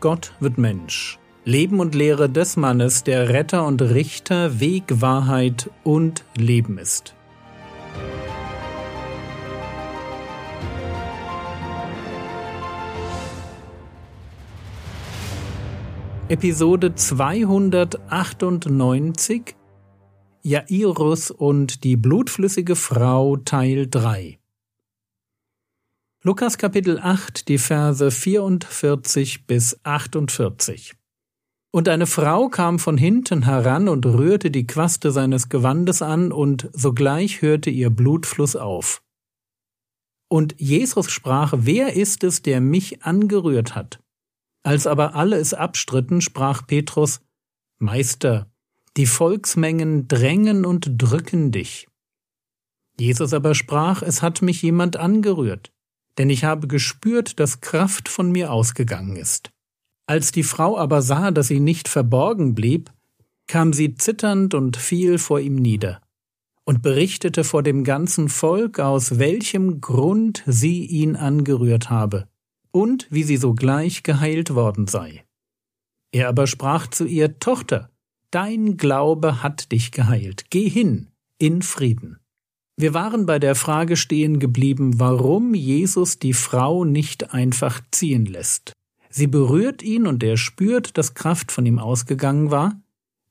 Gott wird Mensch. Leben und Lehre des Mannes, der Retter und Richter, Weg, Wahrheit und Leben ist. Episode 298 Jairus und die blutflüssige Frau Teil 3 Lukas Kapitel 8, die Verse 44 bis 48. Und eine Frau kam von hinten heran und rührte die Quaste seines Gewandes an, und sogleich hörte ihr Blutfluss auf. Und Jesus sprach, Wer ist es, der mich angerührt hat? Als aber alle es abstritten, sprach Petrus, Meister, die Volksmengen drängen und drücken dich. Jesus aber sprach, es hat mich jemand angerührt denn ich habe gespürt, dass Kraft von mir ausgegangen ist. Als die Frau aber sah, dass sie nicht verborgen blieb, kam sie zitternd und fiel vor ihm nieder und berichtete vor dem ganzen Volk, aus welchem Grund sie ihn angerührt habe und wie sie sogleich geheilt worden sei. Er aber sprach zu ihr, Tochter, dein Glaube hat dich geheilt, geh hin in Frieden. Wir waren bei der Frage stehen geblieben, warum Jesus die Frau nicht einfach ziehen lässt. Sie berührt ihn und er spürt, dass Kraft von ihm ausgegangen war.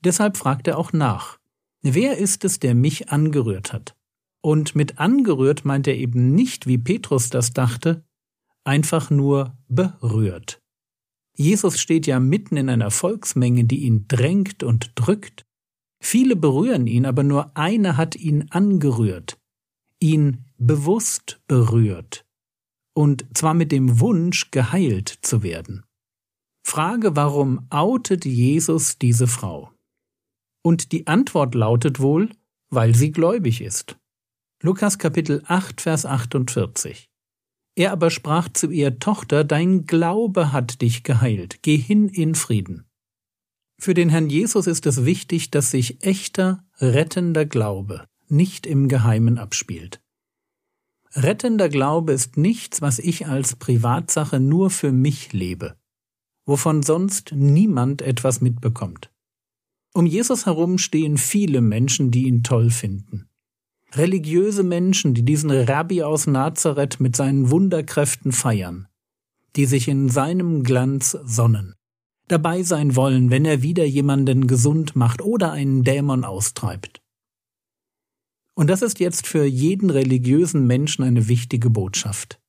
Deshalb fragt er auch nach. Wer ist es, der mich angerührt hat? Und mit angerührt meint er eben nicht, wie Petrus das dachte, einfach nur berührt. Jesus steht ja mitten in einer Volksmenge, die ihn drängt und drückt. Viele berühren ihn, aber nur einer hat ihn angerührt, ihn bewusst berührt, und zwar mit dem Wunsch, geheilt zu werden. Frage, warum outet Jesus diese Frau? Und die Antwort lautet wohl, weil sie gläubig ist. Lukas Kapitel 8, Vers 48. Er aber sprach zu ihr Tochter, dein Glaube hat dich geheilt, geh hin in Frieden. Für den Herrn Jesus ist es wichtig, dass sich echter, rettender Glaube nicht im Geheimen abspielt. Rettender Glaube ist nichts, was ich als Privatsache nur für mich lebe, wovon sonst niemand etwas mitbekommt. Um Jesus herum stehen viele Menschen, die ihn toll finden. Religiöse Menschen, die diesen Rabbi aus Nazareth mit seinen Wunderkräften feiern, die sich in seinem Glanz sonnen dabei sein wollen, wenn er wieder jemanden gesund macht oder einen Dämon austreibt. Und das ist jetzt für jeden religiösen Menschen eine wichtige Botschaft.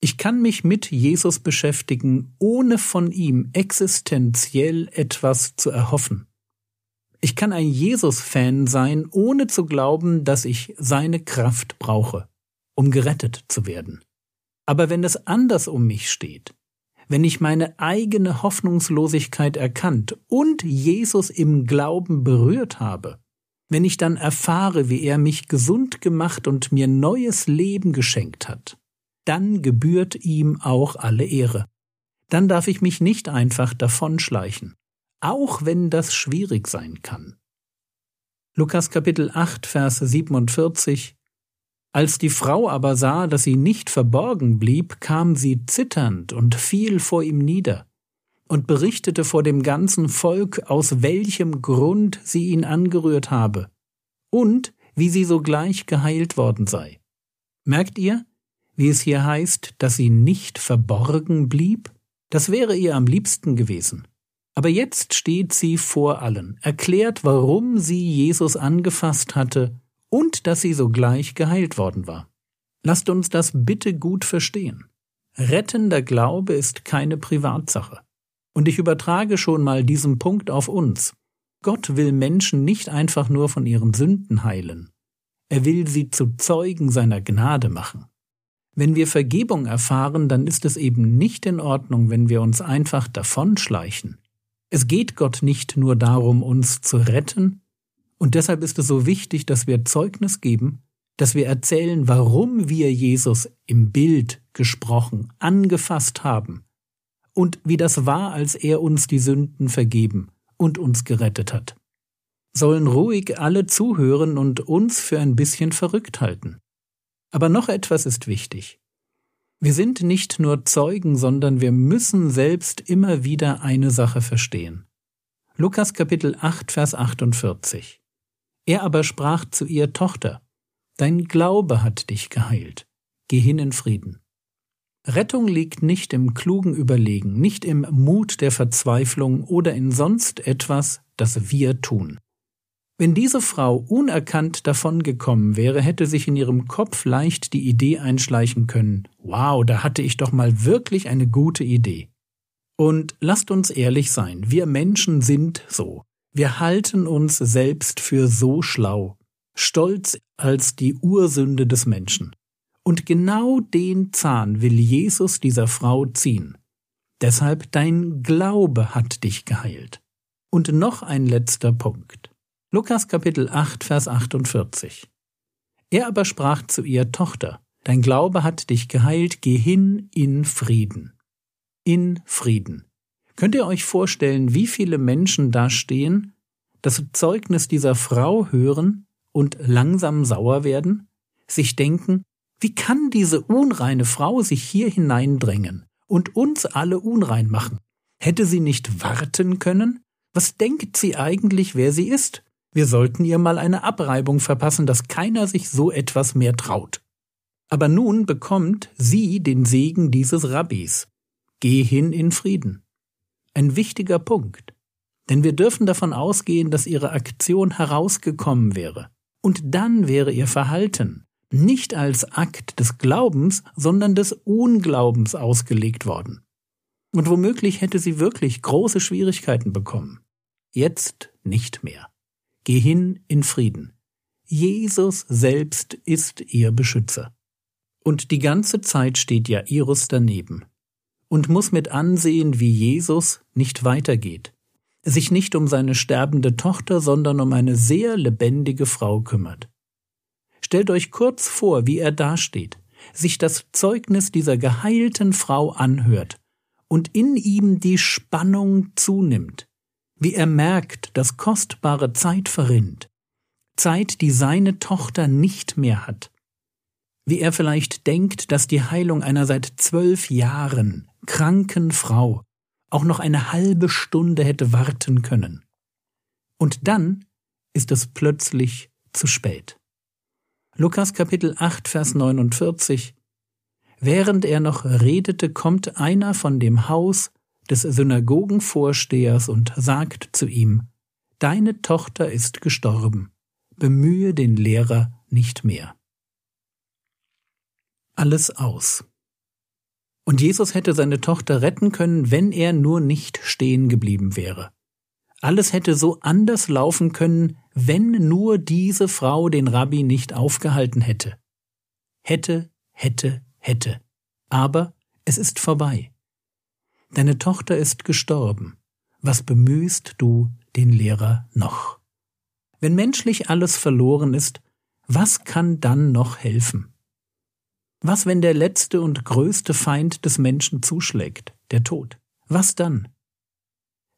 Ich kann mich mit Jesus beschäftigen, ohne von ihm existenziell etwas zu erhoffen. Ich kann ein Jesus-Fan sein, ohne zu glauben, dass ich seine Kraft brauche, um gerettet zu werden. Aber wenn es anders um mich steht, wenn ich meine eigene Hoffnungslosigkeit erkannt und Jesus im Glauben berührt habe, wenn ich dann erfahre, wie er mich gesund gemacht und mir neues Leben geschenkt hat, dann gebührt ihm auch alle Ehre. Dann darf ich mich nicht einfach davonschleichen, auch wenn das schwierig sein kann. Lukas Kapitel 8, Vers 47 als die Frau aber sah, dass sie nicht verborgen blieb, kam sie zitternd und fiel vor ihm nieder und berichtete vor dem ganzen Volk, aus welchem Grund sie ihn angerührt habe und wie sie sogleich geheilt worden sei. Merkt ihr, wie es hier heißt, dass sie nicht verborgen blieb? Das wäre ihr am liebsten gewesen. Aber jetzt steht sie vor allen, erklärt, warum sie Jesus angefasst hatte und dass sie sogleich geheilt worden war. Lasst uns das bitte gut verstehen. Rettender Glaube ist keine Privatsache. Und ich übertrage schon mal diesen Punkt auf uns. Gott will Menschen nicht einfach nur von ihren Sünden heilen. Er will sie zu Zeugen seiner Gnade machen. Wenn wir Vergebung erfahren, dann ist es eben nicht in Ordnung, wenn wir uns einfach davonschleichen. Es geht Gott nicht nur darum, uns zu retten, und deshalb ist es so wichtig, dass wir Zeugnis geben, dass wir erzählen, warum wir Jesus im Bild gesprochen, angefasst haben und wie das war, als er uns die Sünden vergeben und uns gerettet hat. Sollen ruhig alle zuhören und uns für ein bisschen verrückt halten. Aber noch etwas ist wichtig. Wir sind nicht nur Zeugen, sondern wir müssen selbst immer wieder eine Sache verstehen. Lukas Kapitel 8, Vers 48. Er aber sprach zu ihr Tochter, Dein Glaube hat dich geheilt. Geh hin in Frieden. Rettung liegt nicht im klugen Überlegen, nicht im Mut der Verzweiflung oder in sonst etwas, das wir tun. Wenn diese Frau unerkannt davongekommen wäre, hätte sich in ihrem Kopf leicht die Idee einschleichen können, wow, da hatte ich doch mal wirklich eine gute Idee. Und lasst uns ehrlich sein, wir Menschen sind so. Wir halten uns selbst für so schlau, stolz als die Ursünde des Menschen. Und genau den Zahn will Jesus dieser Frau ziehen. Deshalb dein Glaube hat dich geheilt. Und noch ein letzter Punkt. Lukas Kapitel 8, Vers 48. Er aber sprach zu ihr Tochter, Dein Glaube hat dich geheilt, geh hin in Frieden. In Frieden. Könnt ihr euch vorstellen, wie viele Menschen da stehen, das Zeugnis dieser Frau hören und langsam sauer werden, sich denken, wie kann diese unreine Frau sich hier hineindrängen und uns alle unrein machen? Hätte sie nicht warten können? Was denkt sie eigentlich, wer sie ist? Wir sollten ihr mal eine Abreibung verpassen, dass keiner sich so etwas mehr traut. Aber nun bekommt sie den Segen dieses Rabbis. Geh hin in Frieden. Ein wichtiger Punkt. Denn wir dürfen davon ausgehen, dass ihre Aktion herausgekommen wäre. Und dann wäre ihr Verhalten, nicht als Akt des Glaubens, sondern des Unglaubens ausgelegt worden. Und womöglich hätte sie wirklich große Schwierigkeiten bekommen. Jetzt nicht mehr. Geh hin in Frieden. Jesus selbst ist ihr Beschützer. Und die ganze Zeit steht Jairus daneben und muss mit ansehen, wie Jesus nicht weitergeht, sich nicht um seine sterbende Tochter, sondern um eine sehr lebendige Frau kümmert. Stellt euch kurz vor, wie er dasteht, sich das Zeugnis dieser geheilten Frau anhört und in ihm die Spannung zunimmt, wie er merkt, dass kostbare Zeit verrinnt, Zeit, die seine Tochter nicht mehr hat, wie er vielleicht denkt, dass die Heilung einer seit zwölf Jahren kranken Frau auch noch eine halbe Stunde hätte warten können. Und dann ist es plötzlich zu spät. Lukas Kapitel 8, Vers 49 Während er noch redete, kommt einer von dem Haus des Synagogenvorstehers und sagt zu ihm, Deine Tochter ist gestorben, bemühe den Lehrer nicht mehr. Alles aus. Und Jesus hätte seine Tochter retten können, wenn er nur nicht stehen geblieben wäre. Alles hätte so anders laufen können, wenn nur diese Frau den Rabbi nicht aufgehalten hätte. Hätte, hätte, hätte. Aber es ist vorbei. Deine Tochter ist gestorben. Was bemühst du den Lehrer noch? Wenn menschlich alles verloren ist, was kann dann noch helfen? Was, wenn der letzte und größte Feind des Menschen zuschlägt, der Tod? Was dann?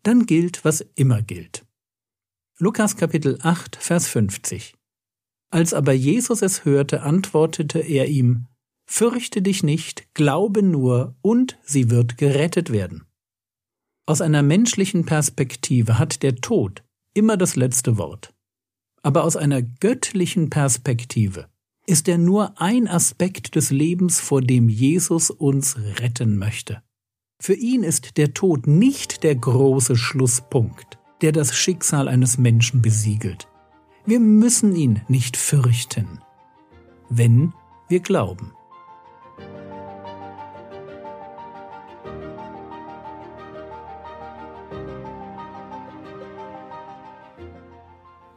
Dann gilt, was immer gilt. Lukas Kapitel 8, Vers 50. Als aber Jesus es hörte, antwortete er ihm, Fürchte dich nicht, glaube nur, und sie wird gerettet werden. Aus einer menschlichen Perspektive hat der Tod immer das letzte Wort. Aber aus einer göttlichen Perspektive ist er nur ein Aspekt des Lebens, vor dem Jesus uns retten möchte. Für ihn ist der Tod nicht der große Schlusspunkt der das Schicksal eines Menschen besiegelt. Wir müssen ihn nicht fürchten, wenn wir glauben.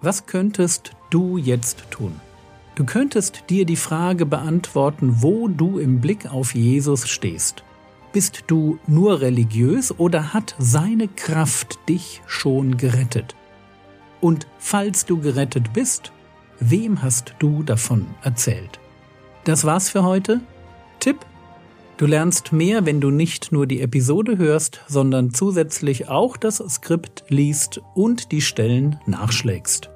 Was könntest du jetzt tun? Du könntest dir die Frage beantworten, wo du im Blick auf Jesus stehst. Bist du nur religiös oder hat seine Kraft dich schon gerettet? Und falls du gerettet bist, wem hast du davon erzählt? Das war's für heute. Tipp. Du lernst mehr, wenn du nicht nur die Episode hörst, sondern zusätzlich auch das Skript liest und die Stellen nachschlägst.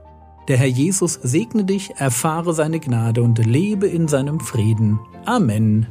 Der Herr Jesus segne dich, erfahre seine Gnade und lebe in seinem Frieden. Amen.